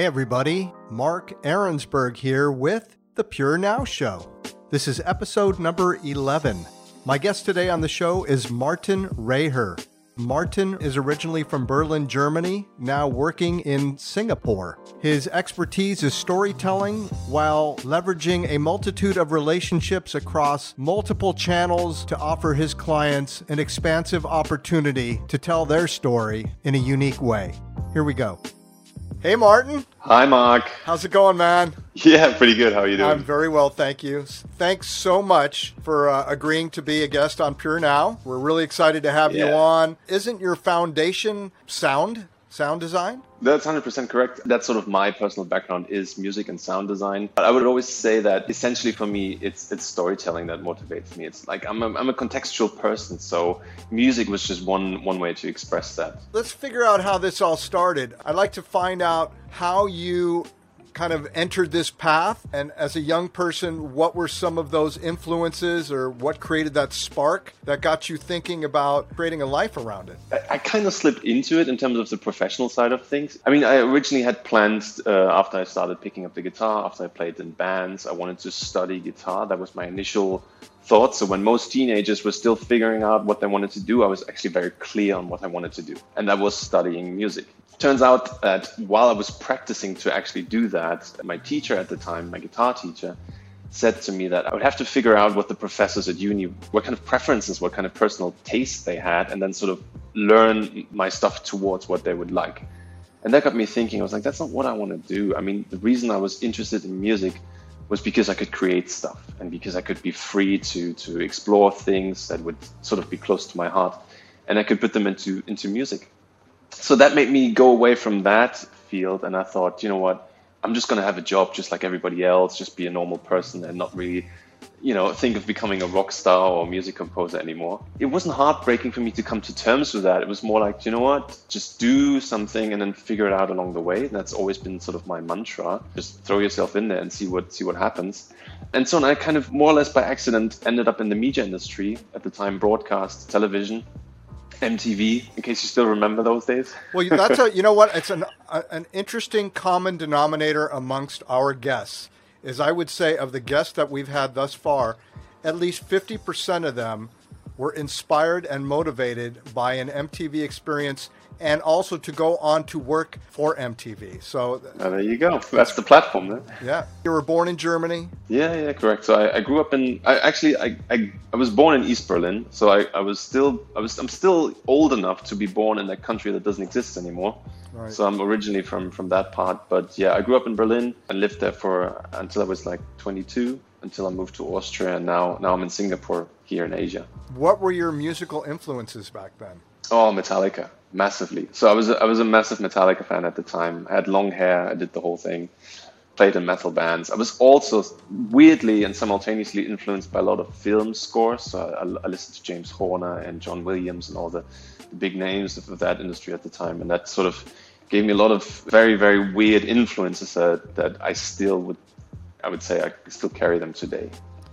Hey, everybody. Mark Ahrensberg here with The Pure Now Show. This is episode number 11. My guest today on the show is Martin Reher. Martin is originally from Berlin, Germany, now working in Singapore. His expertise is storytelling while leveraging a multitude of relationships across multiple channels to offer his clients an expansive opportunity to tell their story in a unique way. Here we go. Hey, Martin. Hi, Mark. How's it going, man? Yeah, pretty good. How are you doing? I'm very well, thank you. Thanks so much for uh, agreeing to be a guest on Pure Now. We're really excited to have you on. Isn't your foundation sound, sound design? That's 100% correct. That's sort of my personal background is music and sound design. But I would always say that essentially for me, it's it's storytelling that motivates me. It's like I'm a, I'm a contextual person, so music was just one one way to express that. Let's figure out how this all started. I'd like to find out how you kind of entered this path and as a young person what were some of those influences or what created that spark that got you thinking about creating a life around it I, I kind of slipped into it in terms of the professional side of things. I mean, I originally had plans uh, after I started picking up the guitar, after I played in bands, I wanted to study guitar. That was my initial So when most teenagers were still figuring out what they wanted to do, I was actually very clear on what I wanted to do, and that was studying music. Turns out that while I was practicing to actually do that, my teacher at the time, my guitar teacher, said to me that I would have to figure out what the professors at uni, what kind of preferences, what kind of personal taste they had, and then sort of learn my stuff towards what they would like. And that got me thinking, I was like, that's not what I want to do. I mean, the reason I was interested in music was because I could create stuff and because I could be free to to explore things that would sort of be close to my heart and I could put them into into music. So that made me go away from that field and I thought, you know what, I'm just going to have a job just like everybody else, just be a normal person and not really, you know, think of becoming a rock star or music composer anymore. It wasn't heartbreaking for me to come to terms with that. It was more like, you know what, just do something and then figure it out along the way. That's always been sort of my mantra. Just throw yourself in there and see what see what happens. And so I kind of more or less by accident ended up in the media industry at the time, broadcast, television, MTV. In case you still remember those days. Well, that's a, you know what? It's an a, an interesting common denominator amongst our guests. Is I would say of the guests that we've had thus far, at least fifty percent of them were inspired and motivated by an MTV experience, and also to go on to work for MTV. So, Oh, there you go. That's the platform. Then. yeah, you were born in Germany. Yeah, yeah, correct. So I, I grew up in. I actually I, I, I was born in East Berlin. So I, I was still I was I'm still old enough to be born in a country that doesn't exist anymore. Right. So I'm originally from from that part. But yeah, I grew up in Berlin and lived there for until I was like 22. Until I moved to Austria, and now now I'm in Singapore here in Asia. What were your musical influences back then? Oh, Metallica, massively. So I was a, I was a massive Metallica fan at the time. I had long hair. I did the whole thing. Played in metal bands. I was also weirdly and simultaneously influenced by a lot of film scores. So I, I listened to James Horner and John Williams and all the, the big names of that industry at the time, and that sort of gave me a lot of very very weird influences that, that I still would I would say I still carry them today.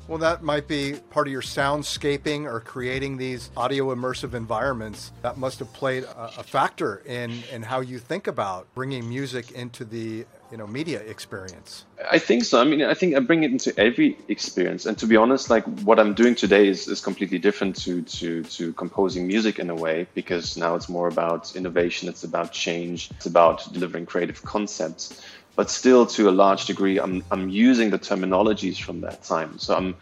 Well, that might be part of your soundscaping or creating these audio immersive environments. That must have played a, a factor in, in how you think about bringing music into the you know media experience. I think so. I mean, I think I bring it into every experience. And to be honest, like what I'm doing today is, is completely different to, to, to composing music in a way, because now it's more about innovation. It's about change. It's about delivering creative concepts. But still, to a large degree, I'm, I'm using the terminologies from that time. So I'm,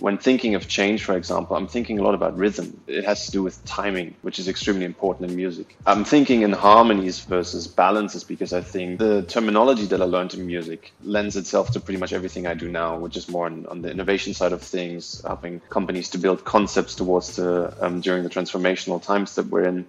when thinking of change, for example, I'm thinking a lot about rhythm. It has to do with timing, which is extremely important in music. I'm thinking in harmonies versus balances because I think the terminology that I learned in music lends itself to pretty much everything I do now, which is more on, on the innovation side of things, helping companies to build concepts towards the um, during the transformational times that we're in.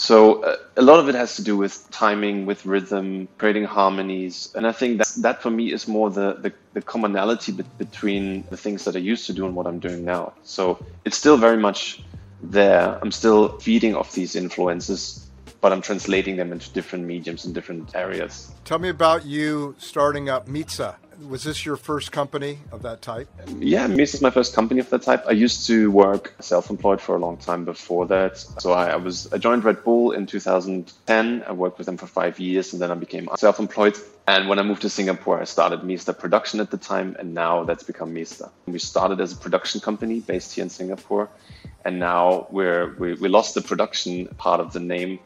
So uh, a lot of it has to do with timing, with rhythm, creating harmonies, and I think that that for me is more the the, the commonality be- between the things that I used to do and what I'm doing now. So it's still very much there. I'm still feeding off these influences, but I'm translating them into different mediums and different areas. Tell me about you starting up Mista. Was this your first company of that type? Yeah, Mista is my first company of that type. I used to work self-employed for a long time before that. So I, I was I joined Red Bull in 2010. I worked with them for five years, and then I became self-employed. And when I moved to Singapore, I started Mista Production at the time, and now that's become Mista. We started as a production company based here in Singapore, and now we're we, we lost the production part of the name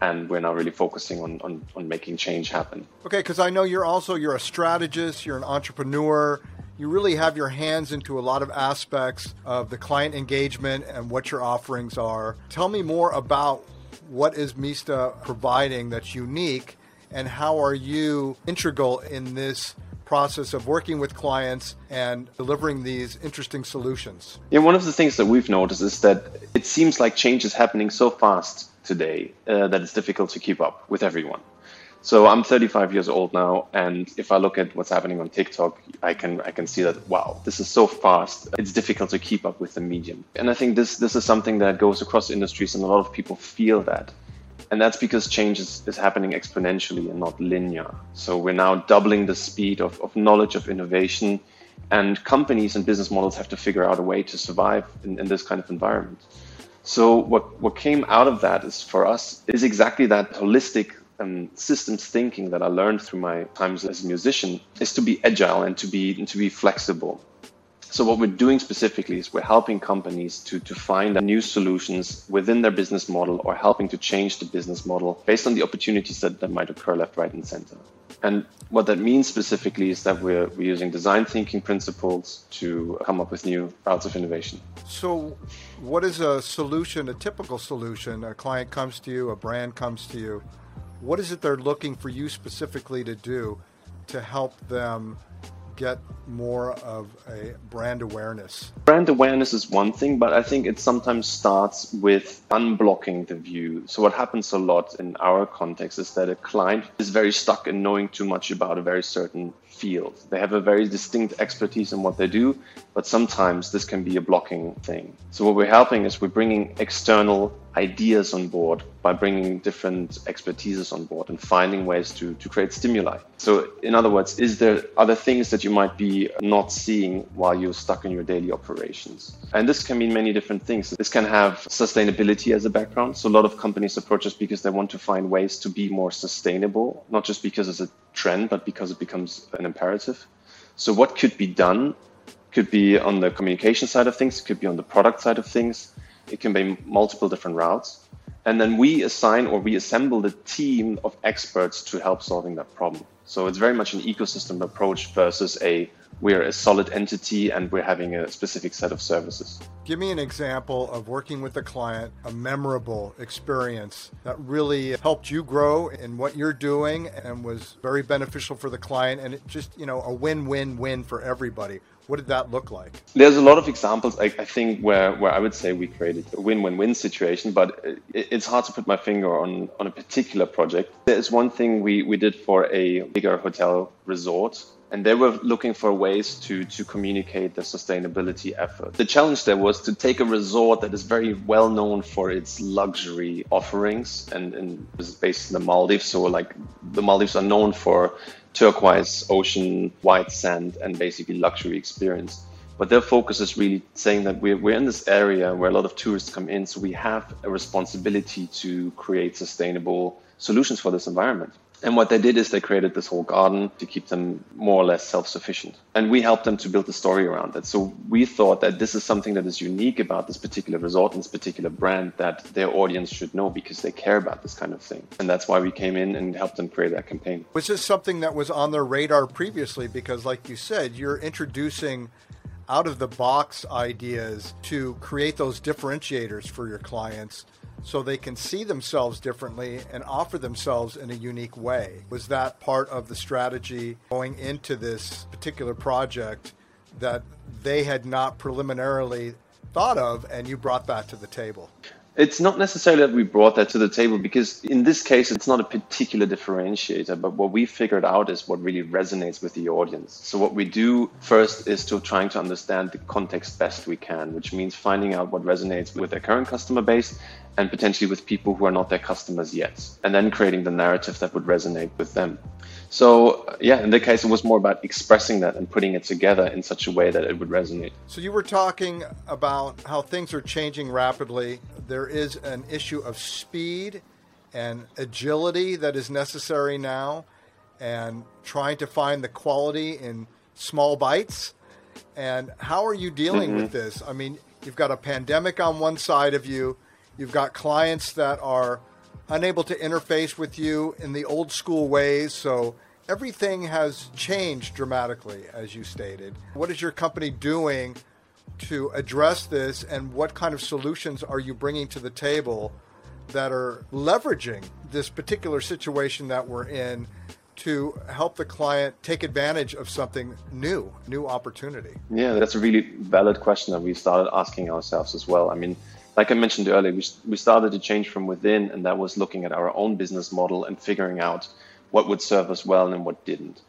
and we're now really focusing on, on, on making change happen. Okay, because I know you're also you're a strategist, you're an entrepreneur. You really have your hands into a lot of aspects of the client engagement and what your offerings are. Tell me more about what is Mista providing that's unique and how are you integral in this process of working with clients and delivering these interesting solutions? Yeah, one of the things that we've noticed is that it seems like change is happening so fast today uh, that it's difficult to keep up with everyone. So I'm 35 years old now, and if I look at what's happening on TikTok, I can I can see that wow, this is so fast. It's difficult to keep up with the medium, and I think this this is something that goes across industries, and a lot of people feel that, and that's because change is, is happening exponentially and not linear. So we're now doubling the speed of, of knowledge of innovation, and companies and business models have to figure out a way to survive in, in this kind of environment. So what, what came out of that is for us is exactly that holistic um, systems thinking that I learned through my times as a musician is to be agile and to be and to be flexible. So what we're doing specifically is we're helping companies to, to find new solutions within their business model or helping to change the business model based on the opportunities that, that might occur left, right, and center. And what that means specifically is that we're, we're using design thinking principles to come up with new routes of innovation. So, what is a solution, a typical solution? A client comes to you, a brand comes to you. What is it they're looking for you specifically to do to help them get more of a brand awareness? Brand awareness is one thing, but I think it sometimes starts with unblocking the view. So, what happens a lot in our context is that a client is very stuck in knowing too much about a very certain field. They have a very distinct expertise in what they do, but sometimes this can be a blocking thing. So, what we're helping is we're bringing external ideas on board by bringing different expertises on board and finding ways to, to create stimuli. So, in other words, is there other things that you might be not seeing while you're stuck in your daily operations? And this can mean many different things. This can have sustainability as a background. So, a lot of companies approach us because they want to find ways to be more sustainable, not just because it's a trend, but because it becomes an imperative. So, what could be done could be on the communication side of things, it could be on the product side of things, it can be multiple different routes. And then we assign or we assemble the team of experts to help solving that problem. So it's very much an ecosystem approach versus a we're a solid entity and we're having a specific set of services. Give me an example of working with a client, a memorable experience that really helped you grow in what you're doing and was very beneficial for the client and it just, you know, a win-win-win for everybody. What did that look like? There's a lot of examples, I, I, think, where, where I would say we created a win win win situation, but it, it's hard to put my finger on, on a particular project. There's one thing we, we did for a bigger hotel resort and they were looking for ways to to communicate the sustainability effort. The challenge there was to take a resort that is very well known for its luxury offerings, and, and was based in the Maldives. So like the Maldives are known for turquoise ocean, white sand, and basically luxury experience. But their focus is really saying that we're, we're in this area where a lot of tourists come in, so we have a responsibility to create sustainable solutions for this environment. And what they did is they created this whole garden to keep them more or less self sufficient. And we helped them to build a story around that. So we thought that this is something that is unique about this particular resort and this particular brand that their audience should know because they care about this kind of thing. And that's why we came in and helped them create that campaign. Was this something that was on their radar previously? Because, like you said, you're introducing out of the box ideas to create those differentiators for your clients so they can see themselves differently and offer themselves in a unique way. Was that part of the strategy going into this particular project that they had not preliminarily thought of and you brought that to the table? It's not necessarily that we brought that to the table because in this case, it's not a particular differentiator, but what we figured out is what really resonates with the audience. So what we do first is to trying to understand the context best we can, which means finding out what resonates with their current customer base and potentially with people who are not their customers yet, and then creating the narrative that would resonate with them. So, yeah, in the case, it was more about expressing that and putting it together in such a way that it would resonate. So, you were talking about how things are changing rapidly. There is an issue of speed and agility that is necessary now, and trying to find the quality in small bites. And how are you dealing mm-hmm. with this? I mean, you've got a pandemic on one side of you, you've got clients that are unable to interface with you in the old school ways. So everything has changed dramatically, as you stated. What is your company doing to address this, and what kind of solutions are you bringing to the table that are leveraging this particular situation that we're in to help the client take advantage of something new, new opportunity? Yeah, that's a really valid question that we started asking ourselves as well. I mean, like I mentioned earlier, we, we started to change from within, and that was looking at our own business model and figuring out what would serve us well and what didn't.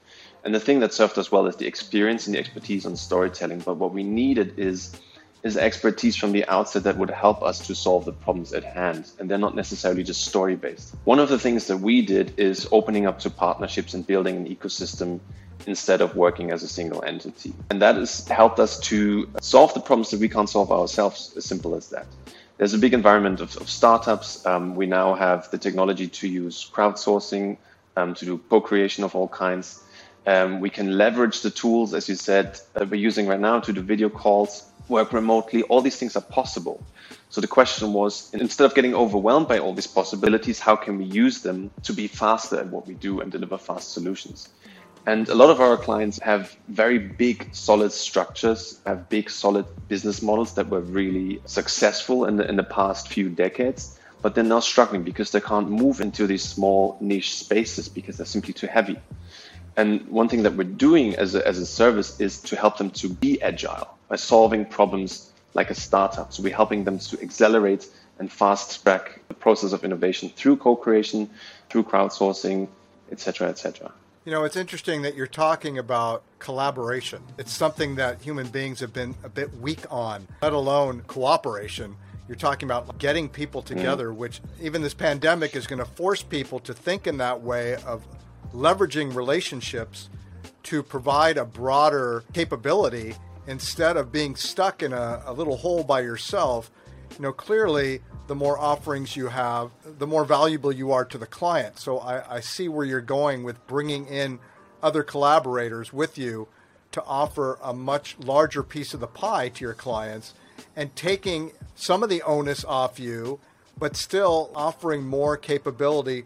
And the thing that served us well is the experience and the expertise on storytelling. But what we needed is is expertise from the outset that would help us to solve the problems at hand. And they're not necessarily just story based. One of the things that we did is opening up to partnerships and building an ecosystem instead of working as a single entity. And that has helped us to solve the problems that we can't solve ourselves, as simple as that there's a big environment of, of startups. Um, we now have the technology to use crowdsourcing, um, to do co-creation of all kinds. Um, we can leverage the tools, as you said, that we're using right now to do video calls, work remotely. All these things are possible. So the question was, instead of getting overwhelmed by all these possibilities, how can we use them to be faster at what we do and deliver fast solutions? And a lot of our clients have very big, solid structures, have big, solid business models that were really successful in the, in the past few decades, but they're now struggling because they can't move into these small niche spaces because they're simply too heavy. And one thing that we're doing as a, as a service is to help them to be agile by solving problems like a startup. So we're helping them to accelerate and fast track the process of innovation through co-creation, through crowdsourcing, etc., etc. You know, it's interesting that you're talking about collaboration. It's something that human beings have been a bit weak on, let alone cooperation. You're talking about getting people together, mm. which even this pandemic is going to force people to think in that way of leveraging relationships to provide a broader capability instead of being stuck in a, a little hole by yourself. You know, clearly the more offerings you have, the more valuable you are to the client. So I, I see where you're going with bringing in other collaborators with you to offer a much larger piece of the pie to your clients and taking some of the onus off you, but still offering more capability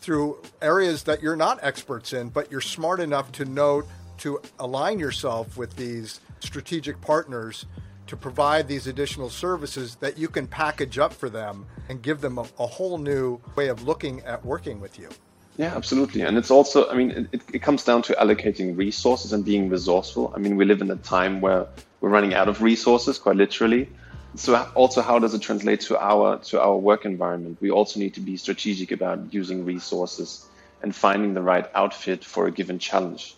through areas that you're not experts in, but you're smart enough to know to align yourself with these strategic partners to provide these additional services that you can package up for them and give them a, a whole new way of looking at working with you. Yeah, absolutely. And it's also, I mean, it, it comes down to allocating resources and being resourceful. I mean, we live in a time where we're running out of resources, quite literally. So also, how does it translate to our to our work environment? We also need to be strategic about using resources and finding the right outfit for a given challenge,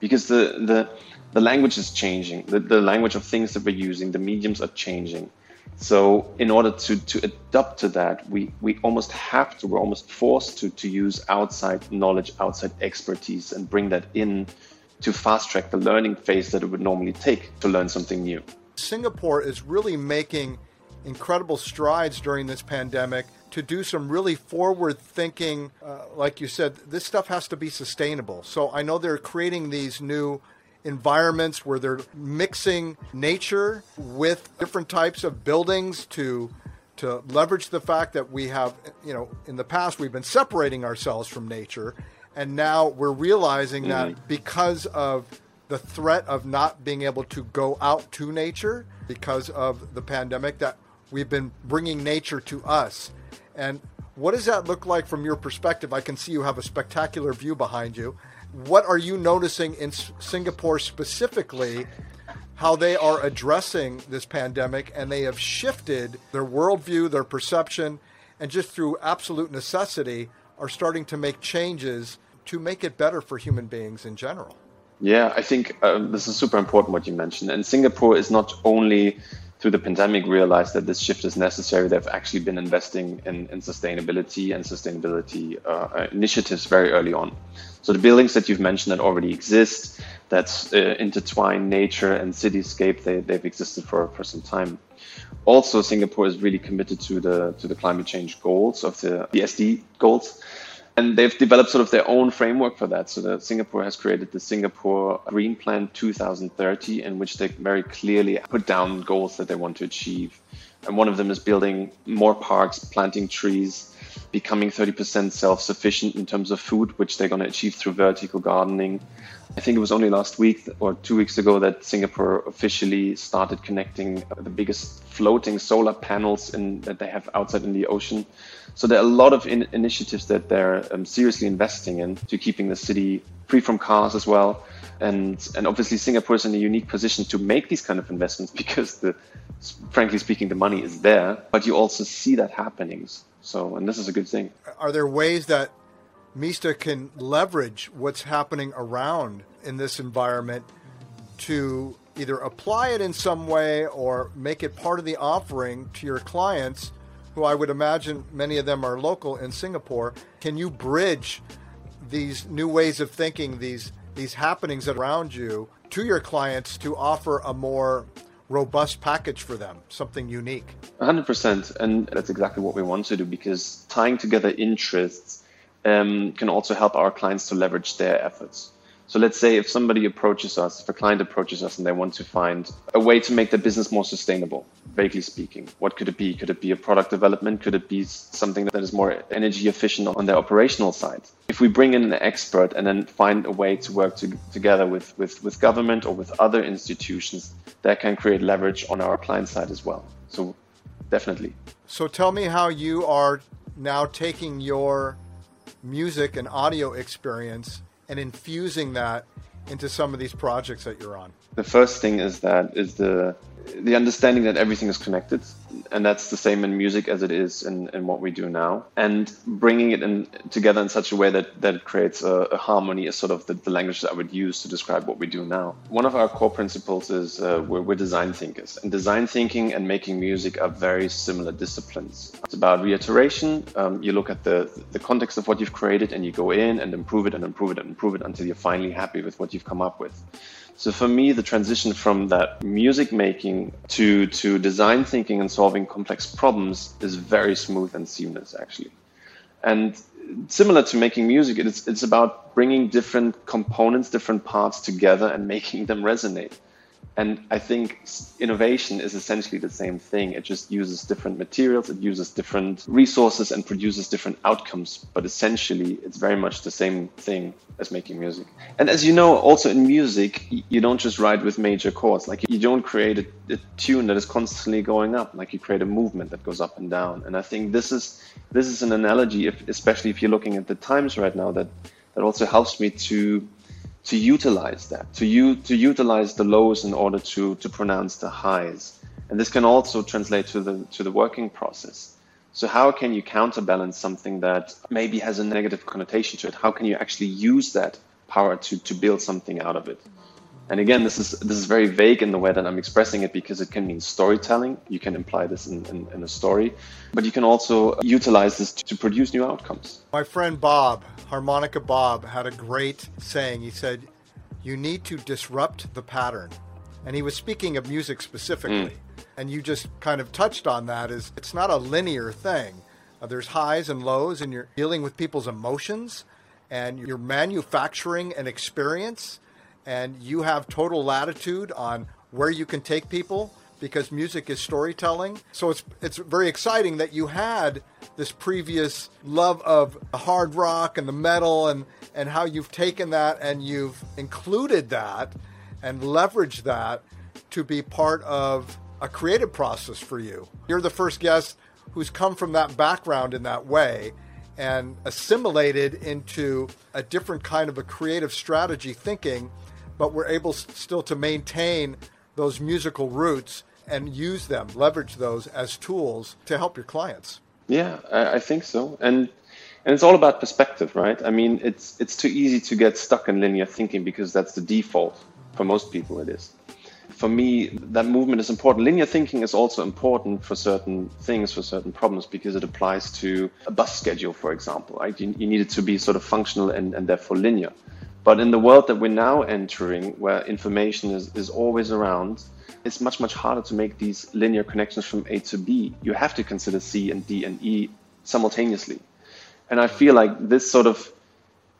because the the the language is changing. The, the language of things that we're using, the mediums are changing. So in order to, to adapt to that, we, we almost have to, we're almost forced to, to use outside knowledge, outside expertise, and bring that in to fast track the learning phase that it would normally take to learn something new. Singapore is really making incredible strides during this pandemic to do some really forward thinking. Uh, like you said, this stuff has to be sustainable. So I know they're creating these new environments where they're mixing nature with different types of buildings to to leverage the fact that we have you know in the past we've been separating ourselves from nature and now we're realizing mm-hmm. that because of the threat of not being able to go out to nature because of the pandemic that we've been bringing nature to us. And what does that look like from your perspective? I can see you have a spectacular view behind you what are you noticing in Singapore specifically? How they are addressing this pandemic and they have shifted their worldview, their perception, and just through absolute necessity are starting to make changes to make it better for human beings in general. Yeah, I think um, this is super important what you mentioned. And Singapore is not only through the pandemic realized that this shift is necessary. They've actually been investing in, in sustainability and sustainability uh, initiatives very early on. So the buildings that you've mentioned that already exist, that's uh, intertwine nature and cityscape, they, they've existed for, for some time. Also, Singapore is really committed to the to the climate change goals of the, the SD goals and they've developed sort of their own framework for that. So that Singapore has created the Singapore Green Plan 2030, in which they very clearly put down goals that they want to achieve. And one of them is building more parks, planting trees, becoming 30% self-sufficient in terms of food, which they're going to achieve through vertical gardening. I think it was only last week or two weeks ago that Singapore officially started connecting the biggest floating solar panels in, that they have outside in the ocean. So there are a lot of in initiatives that they're um, seriously investing in to keeping the city free from cars as well. And, and obviously Singapore is in a unique position to make these kind of investments because the, frankly speaking, the money is there, but you also see that happening. So, and this is a good thing. Are there ways that Mista can leverage what's happening around in this environment to either apply it in some way or make it part of the offering to your clients, who I would imagine many of them are local in Singapore. Can you bridge these new ways of thinking, these these happenings around you to your clients to offer a more robust package for them, something unique? 100%. And that's exactly what we want to do because tying together interests um, can also help our clients to leverage their efforts. So let's say if somebody approaches us, if a client approaches us and they want to find a way to make their business more sustainable, vaguely speaking, what could it be? Could it be a product development? Could it be something that is more energy efficient on their operational side? If we bring in an expert and then find a way to work to, together with, with, with government or with other institutions, that can create leverage on our client side as well. So definitely. So tell me how you are now taking your music and audio experience and infusing that into some of these projects that you're on? The first thing is that is the the understanding that everything is connected and that's the same in music as it is in, in what we do now. And bringing it in together in such a way that that creates a, a harmony is sort of the, the, language that i would use to describe what we do now. One of our core principles is uh, we're, we're, design thinkers. And design thinking and making music are very similar disciplines. It's about reiteration. Um, you look at the the context of what you've created and you go in and improve it and improve it and improve it until you're finally happy with what you've come up with so for me, the transition from that music making to, to design thinking and solving complex problems is very smooth and seamless, actually. And similar to making music, it's, it's about bringing different components, different parts together and making them resonate. And I think innovation is essentially the same thing. It just uses different materials, it uses different resources and produces different outcomes. But essentially, it's very much the same thing as making music. And as you know, also in music, you don't just write with major chords. Like you don't create a, a tune that is constantly going up. Like you create a movement that goes up and down. And I think this is this is an analogy, if, especially if you're looking at the times right now, that that also helps me to to utilize that, to you to utilize the lows in order to to pronounce the highs. And this can also translate to the to the working process. So how can you counterbalance something that maybe has a negative connotation to it? How can you actually use that power to to build something out of it? And again, this is this is very vague in the way that I'm expressing it because it can mean storytelling. You can imply this in, in, in a story, but you can also utilize this to, produce new outcomes. My friend Bob, Harmonica Bob, had a great saying. He said, You need to disrupt the pattern. And he was speaking of music specifically. Mm. And you just kind of touched on that is it's not a linear thing. Uh, there's highs and lows and you're dealing with people's emotions and you're manufacturing an experience and you have total latitude on where you can take people because music is storytelling. So it's it's very exciting that you had this previous love of hard rock and the metal and and how you've taken that and you've included that and leveraged that to be part of a creative process for you. You're the first guest who's come from that background in that way and assimilated into a different kind of a creative strategy thinking but we're able still to maintain those musical roots and use them, leverage those as tools to help your clients. Yeah, I, I think so. And and it's all about perspective, right? I mean, it's it's too easy to get stuck in linear thinking because that's the default for most people. It is. for me, that movement is important. Linear thinking is also important for certain things, for certain problems, because it applies to a bus schedule, for example. Right? You, you need it to be sort of functional and, and therefore linear. But in the world that we're now entering, where information is, is always around, it's much, much harder to make these linear connections from A to B. You have to consider C and D and E simultaneously. And I feel like this sort of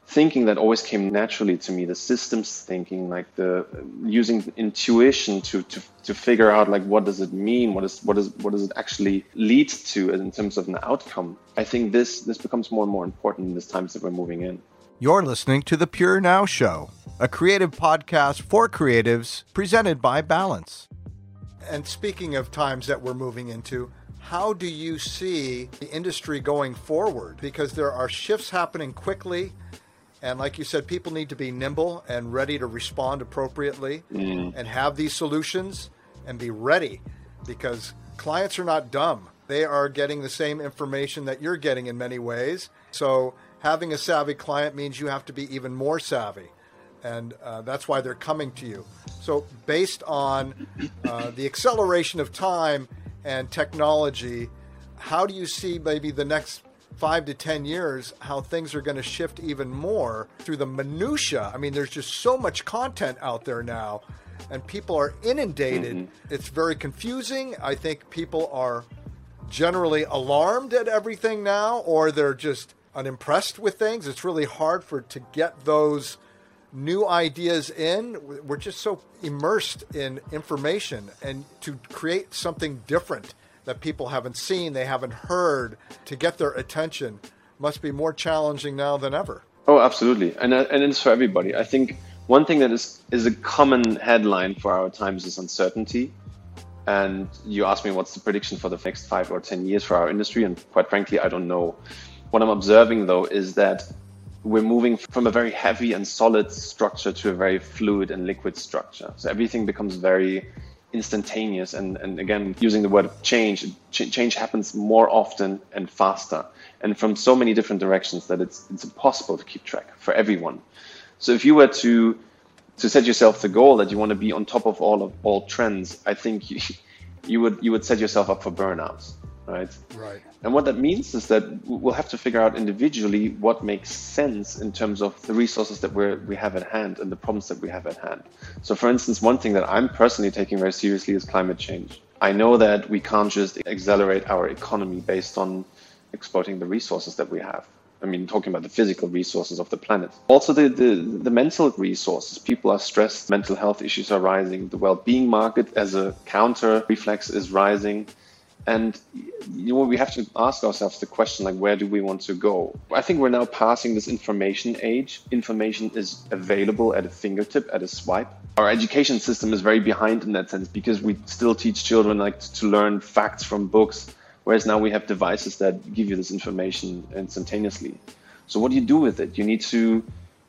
thinking that always came naturally to me, the systems thinking, like the using intuition to, to, to figure out like what does it mean, what is what is what does it actually lead to in terms of an outcome. I think this this becomes more and more important in these times that we're moving in. You're listening to the Pure Now Show, a creative podcast for creatives presented by Balance. And speaking of times that we're moving into, how do you see the industry going forward? Because there are shifts happening quickly. And like you said, people need to be nimble and ready to respond appropriately mm. and have these solutions and be ready because clients are not dumb. They are getting the same information that you're getting in many ways. So having a savvy client means you have to be even more savvy. And uh, that's why they're coming to you. So, based on uh, the acceleration of time and technology, how do you see maybe the next five to 10 years, how things are going to shift even more through the minutia. I mean, there's just so much content out there now, and people are inundated. Mm-hmm. It's very confusing. I think people are generally alarmed at everything now, or they're just unimpressed with things. It's really hard for to get those new ideas in. We're just so immersed in information, and to create something different that people haven't seen, they haven't heard, to get their attention must be more challenging now than ever. Oh, absolutely, and uh, and it's for everybody. I think one thing that is is a common headline for our times is uncertainty. And you ask me what's the prediction for the next five or ten years for our industry, and quite frankly, I don't know. What I'm observing though is that we're moving from a very heavy and solid structure to a very fluid and liquid structure. So everything becomes very instantaneous. And, and again using the word change ch- change happens more often and faster and from so many different directions that it's it's impossible to keep track for everyone. So if you were to to set yourself the goal that you want to be on top of all of all trends i think you, you would you would set yourself up for burnouts right right and what that means is that we'll have to figure out individually what makes sense in terms of the resources that we we have at hand and the problems that we have at hand. So, for instance, one thing that I'm personally taking very seriously is climate change. I know that we can't just accelerate our economy based on exploiting the resources that we have. I mean, talking about the physical resources of the planet. Also, the, the, the mental resources. People are stressed, mental health issues are rising, the well being market as a counter reflex is rising and you know we have to ask ourselves the question like where do we want to go? I think we're now passing this information age. Information is available at a fingertip at a swipe. Our education system is very behind in that sense because we still teach children like to learn facts from books whereas now we have devices that give you this information instantaneously. So what do you do with it? You need to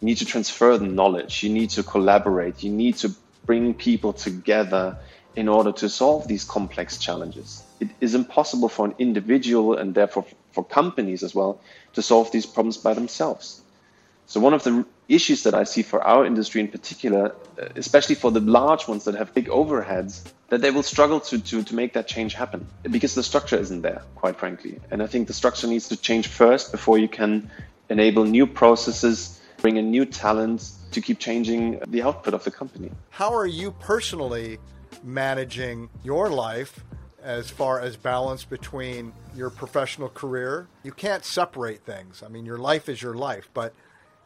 you need to transfer the knowledge. You need to collaborate. You need to bring people together in order to solve these complex challenges. It is impossible for an individual and therefore for companies as well to solve these problems by themselves. So, one of the issues that I see for our industry in particular, uh, especially for the large ones that have big overheads, that they will struggle to, to, to make that change happen because the structure isn't there, quite frankly. And I think the structure needs to change first before you can enable new processes, bring in new talents to keep changing the output of the company. How are you personally managing your life as far as balance between your professional career. You can't separate things. I mean, your life is your life, but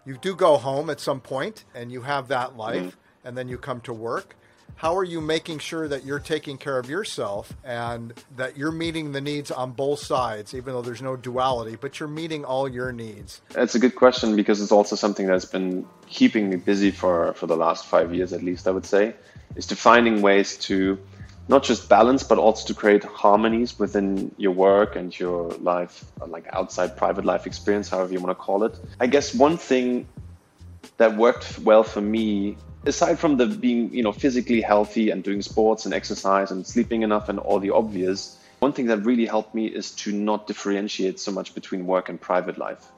you do go home at some point and you have that life mm-hmm. and then you come to work. How are you making sure that you're taking care of yourself and that you're meeting the needs on both sides, even though there's no duality, but you're meeting all your needs? That's a good question because it's also something that's been keeping me busy for, for the last five years, at least, I would say is to finding ways to not just balance, but also to create harmonies within your work and your life, like outside private life experience, however you want to call it. I guess one thing that worked well for me, aside from the being, you know, physically healthy and doing sports and exercise and sleeping enough and all the obvious, one thing that really helped me is to not differentiate so much between work and private life,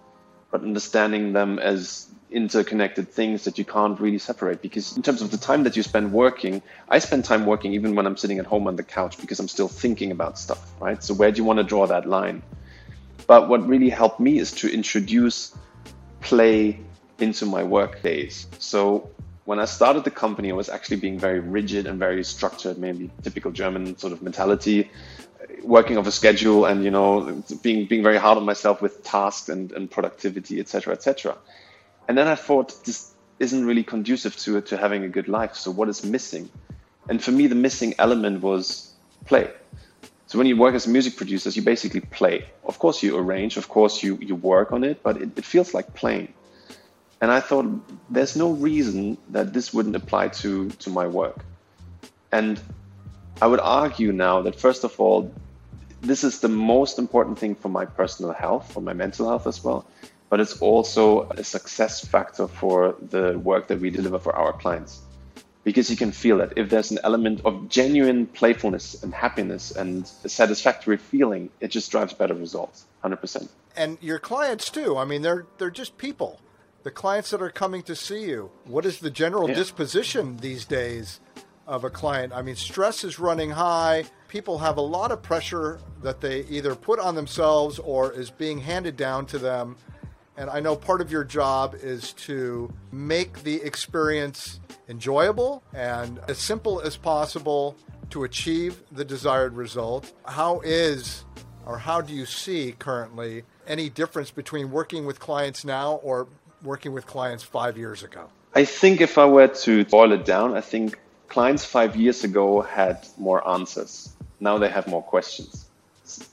but understanding them as interconnected things that you can't really separate. Because in terms of the time that you spend working i spend time working even when i'm sitting at home on the couch because i'm still thinking about stuff right? So where do you want to draw that line? But what really helped me is to introduce play into my work days. So when i started the company i was actually being very rigid and very structured maybe typical german sort of mentality. Working off a schedule and you know being being very hard on myself with tasks and, and productivity etc etc and then I thought this isn't really conducive to to having a good life. So what is missing? And for me, the missing element was play. So when you work as music producer, you basically play. Of course, you arrange. Of course, you you work on it, but it, it feels like playing. And I thought there's no reason that this wouldn't apply to to my work. And I would argue now that first of all, this is the most important thing for my personal health, for my mental health as well, but it's also a success factor for the work that we deliver for our clients. Because you can feel that if there's an element of genuine playfulness and happiness and a satisfactory feeling, it just drives better results, 100%. And your clients too. I mean, they're they're just people. The clients that are coming to see you. What is the general yeah. disposition these days of a client? I mean, stress is running high. People have a lot of pressure that they either put on themselves or is being handed down to them and I know part of your job is to make the experience enjoyable and as simple as possible to achieve the desired result. How is or how do you see currently any difference between working with clients now or working with clients five years ago? I think if I were to boil it down, I think clients five years ago had more answers. Now they have more questions.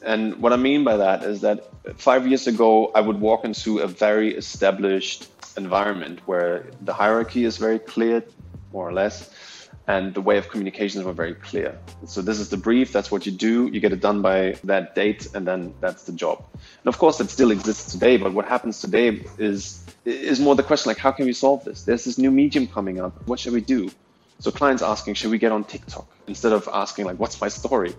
And what I mean by that is that five years ago, I would walk into a very established environment where the hierarchy is very clear, more or less, and the way of communications were very clear. So this is the brief, that's what you do, you get it done by that date, and then that's the job. And of course, that still exists today, but what happens today is is more the question like, how can we solve this? There's this new medium coming up. What should we do? So clients asking, should we get on TikTok? Instead of asking like, what's my story?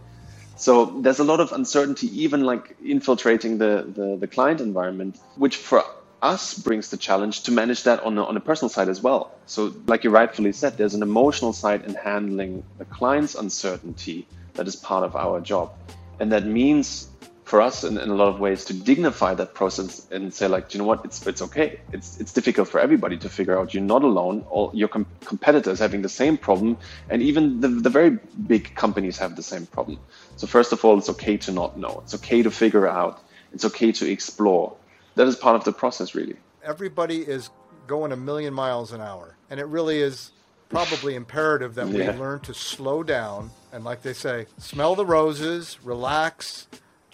So there's a lot of uncertainty, even like infiltrating the, the, the client environment, which for us brings the challenge to manage that on a, on a personal side as well. So, like you rightfully said, there's an emotional side in handling the client's uncertainty that is part of our job. And that means for us in, in a lot of ways to dignify that process and say like you know what it's it's okay it's it's difficult for everybody to figure out you're not alone all your com- competitors having the same problem and even the, the very big companies have the same problem so first of all it's okay to not know. It's okay to figure out. It's okay to explore. That is part of the process really. Everybody is going a million miles an hour. And it really is probably imperative that we learn to slow down and like they say smell the roses relax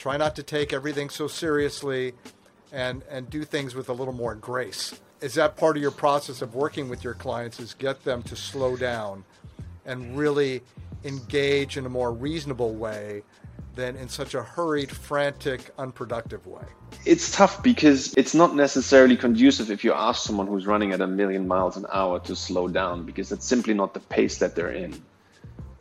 Try not to take everything so seriously and, and do things with a little more grace. Is that part of your process of working with your clients is get them to slow down and really engage in a more reasonable way than in such a hurried, frantic, unproductive way? It's tough because it's not necessarily conducive if you ask someone who's running at a million miles an hour to slow down because it's simply not the pace that they're in.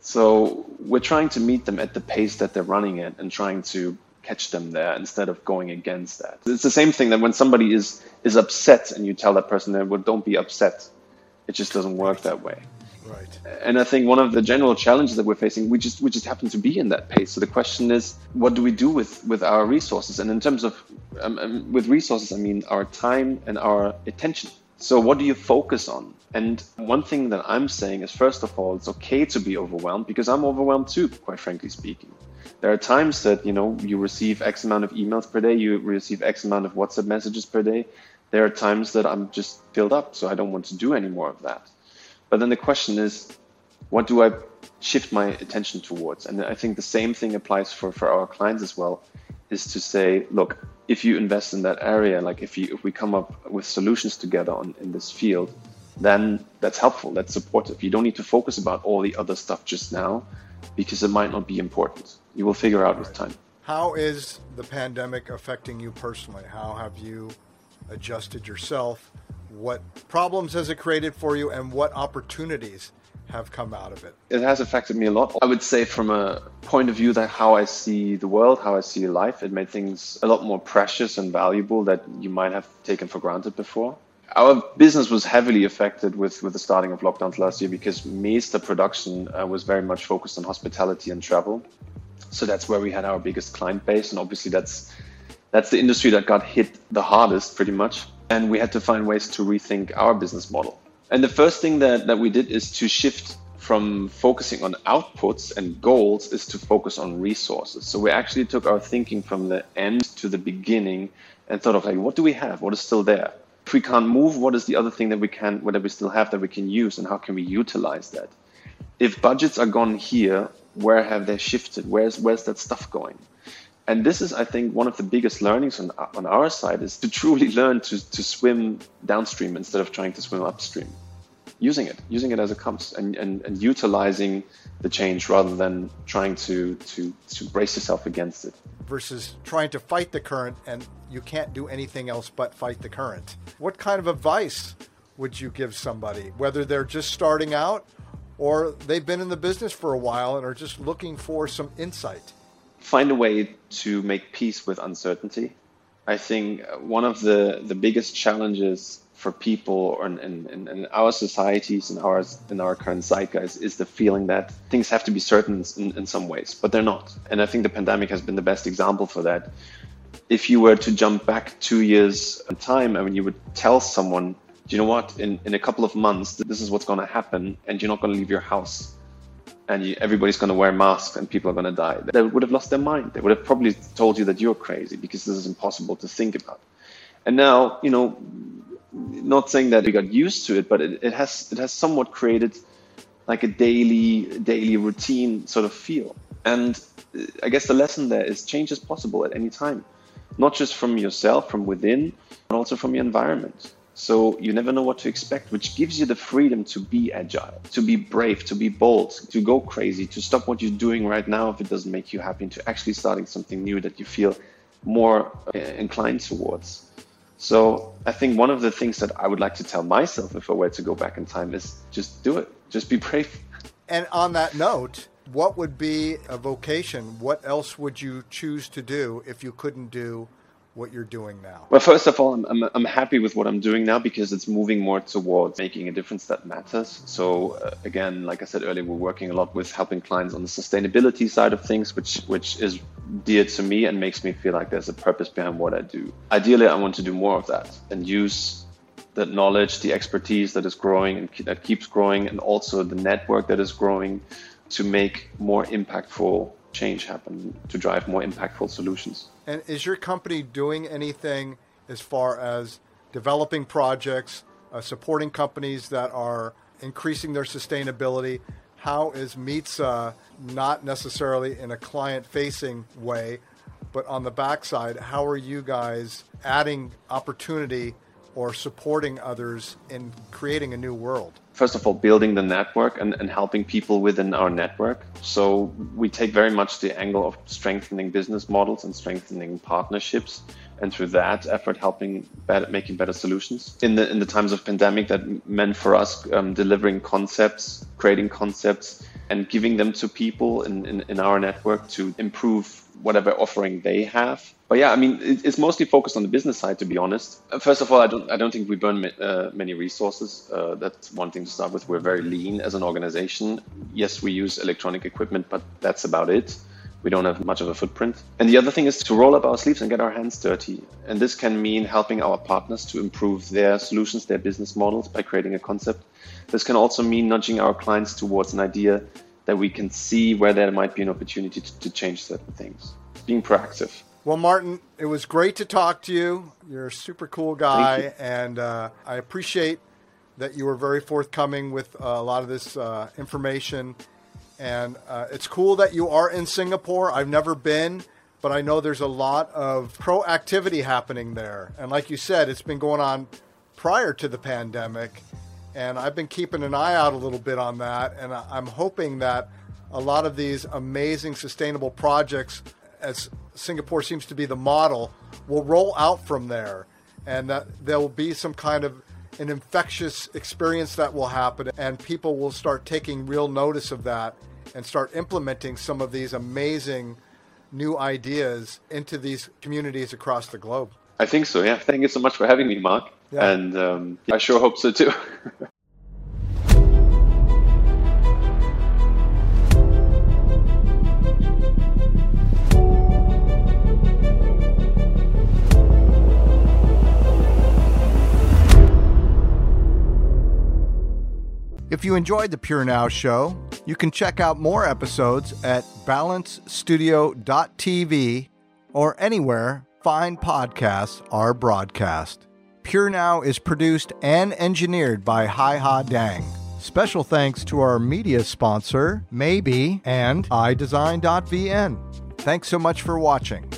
So we're trying to meet them at the pace that they're running at and trying to catch them there instead of going against that. It's the same thing that when somebody is is upset and you tell that person that well don't be upset, it just doesn't work that way. Right. And I think one of the general challenges that we're facing, we just we just happen to be in that pace. So the question is, what do we do with with our resources? And in terms of um, um, with resources, I mean our time and our attention. So what do you focus on? And one thing that I'm saying is, first of all, it's okay to be overwhelmed because I'm overwhelmed too, quite frankly speaking there are times that you know you receive X amount of emails per day, you receive X amount of WhatsApp messages per day. There are times that I'm just filled up, so I don't want to do any more of that. But then the question is, what do I shift my attention towards? And I think the same thing applies for, for our clients as well, is to say, look, if you invest in that area, like if you if we come up with solutions together on in this field, then that's helpful, that's supportive. You don't need to focus about all the other stuff just now because it might not be important. You will figure out with time. How is the pandemic affecting you personally? How have you adjusted yourself? What problems has it created for you, and what opportunities have come out of it? It has affected me a lot. I would say, from a point of view that how I see the world, how I see life, it made things a lot more precious and valuable that you might have taken for granted before. our business was heavily affected with, with the starting of lockdowns last year because Mista production uh, was very much focused on hospitality and travel. So that's where we had our biggest client base, and obviously that's that's the industry that got hit the hardest, pretty much. And we had to find ways to rethink our business model. And the first thing that, that we did is to shift from focusing on outputs and goals is to focus on resources. So we actually took our thinking from the end to the beginning and thought of like, what do we have? What is still there? If we can't move, what is the other thing that we can, what we still have that we can use, and how can we utilize that? If budgets are gone here, where have they shifted? Where's where's that stuff going? And this is, I think, one of the biggest learnings on, on our side is to truly learn to, to swim downstream instead of trying to swim upstream. Using it, using it as it comes, and, and, and utilizing the change rather than trying to, to, to brace yourself against it. Versus trying to fight the current, and you can't do anything else but fight the current. What kind of advice would you give somebody, whether they're just starting out or they've been in the business for a while and are just looking for some insight? Find a way to make peace with uncertainty. I think one of the, the biggest challenges for people in, in, in our societies and our in our current zeitgeist is the feeling that things have to be certain in, in some ways, but they're not. And I think the pandemic has been the best example for that. If you were to jump back two years in time, I mean, you would tell someone do you know what? In, in a couple of months, this is what's going to happen, and you're not going to leave your house. And you, everybody's going to wear masks, and people are going to die. They would have lost their mind. They would have probably told you that you're crazy because this is impossible to think about. And now, you know, not saying that we got used to it, but it, it has it has somewhat created like a daily daily routine sort of feel. And uh, I guess the lesson there is change is possible at any time, not just from yourself, from within, but also from your environment. So you never know what to expect, which gives you the freedom to be agile, to be brave, to be bold, to go crazy, to stop what you're doing right now if it doesn't make you happy, to actually starting something new that you feel more uh, inclined towards. So I think one of the things that I would like to tell myself if I were to go back in time is just do it, just be brave. And on that note, what would be a vocation? What else would you choose to do if you couldn't do what you're doing now? Well, first of all, I'm, I'm, I'm, happy with what I'm doing now because it's moving more towards making a difference that matters. So uh, again, like I said earlier, we're working a lot with helping clients on the sustainability side of things, which which is dear to me and makes me feel like there's a purpose behind what I do. Ideally, I want to do more of that and use that knowledge, the expertise that is growing and that keeps growing, and also the network that is growing to make more impactful change happen, to drive more impactful solutions. And is your company doing anything as far as developing projects, uh, supporting companies that are increasing their sustainability? How is Mista not necessarily in a client facing way, but on the backside, how are you guys adding opportunity or supporting others in creating a new world? First of all, building the network and, and helping people within our network. So we take very much the angle of strengthening business models and strengthening partnerships and through that effort helping better, making better solutions in the in the times of pandemic that meant for us um, delivering concepts creating concepts and giving them to people in, in, in our network to improve whatever offering they have. But yeah, I mean, it's mostly focused on the business side, to be honest. First of all, I don't, I don't think we burn uh, many resources. Uh, that's one thing to start with. We're very lean as an organization. Yes, we use electronic equipment, but that's about it. We don't have much of a footprint. And the other thing is to roll up our sleeves and get our hands dirty. And this can mean helping our partners to improve their solutions, their business models by creating a concept. This can also mean nudging our clients towards an idea that we can see where there might be an opportunity to, to change certain things. Being proactive. Well, Martin, it was great to talk to you. You're a super cool guy, and uh, I appreciate that you were very forthcoming with uh, a lot of this uh, information. And uh, it's cool that you are in Singapore. I've never been, but I know there's a lot of proactivity happening there. And like you said, it's been going on prior to the pandemic. And I've been keeping an eye out a little bit on that. And I'm hoping that a lot of these amazing sustainable projects, as Singapore seems to be the model, will roll out from there. And that there will be some kind of an infectious experience that will happen. And people will start taking real notice of that and start implementing some of these amazing new ideas into these communities across the globe. I think so, yeah. Thank you so much for having me, Mark. yeah. and um, I sure hope so too. If you enjoyed the Pure Now show, you can check out more episodes at balancestudio.tv or anywhere fine podcasts are broadcast. Pure Now is produced and engineered by Hi Ha Dang. Special thanks to our media sponsor, Maybe, and iDesign.vn. Thanks so much for watching.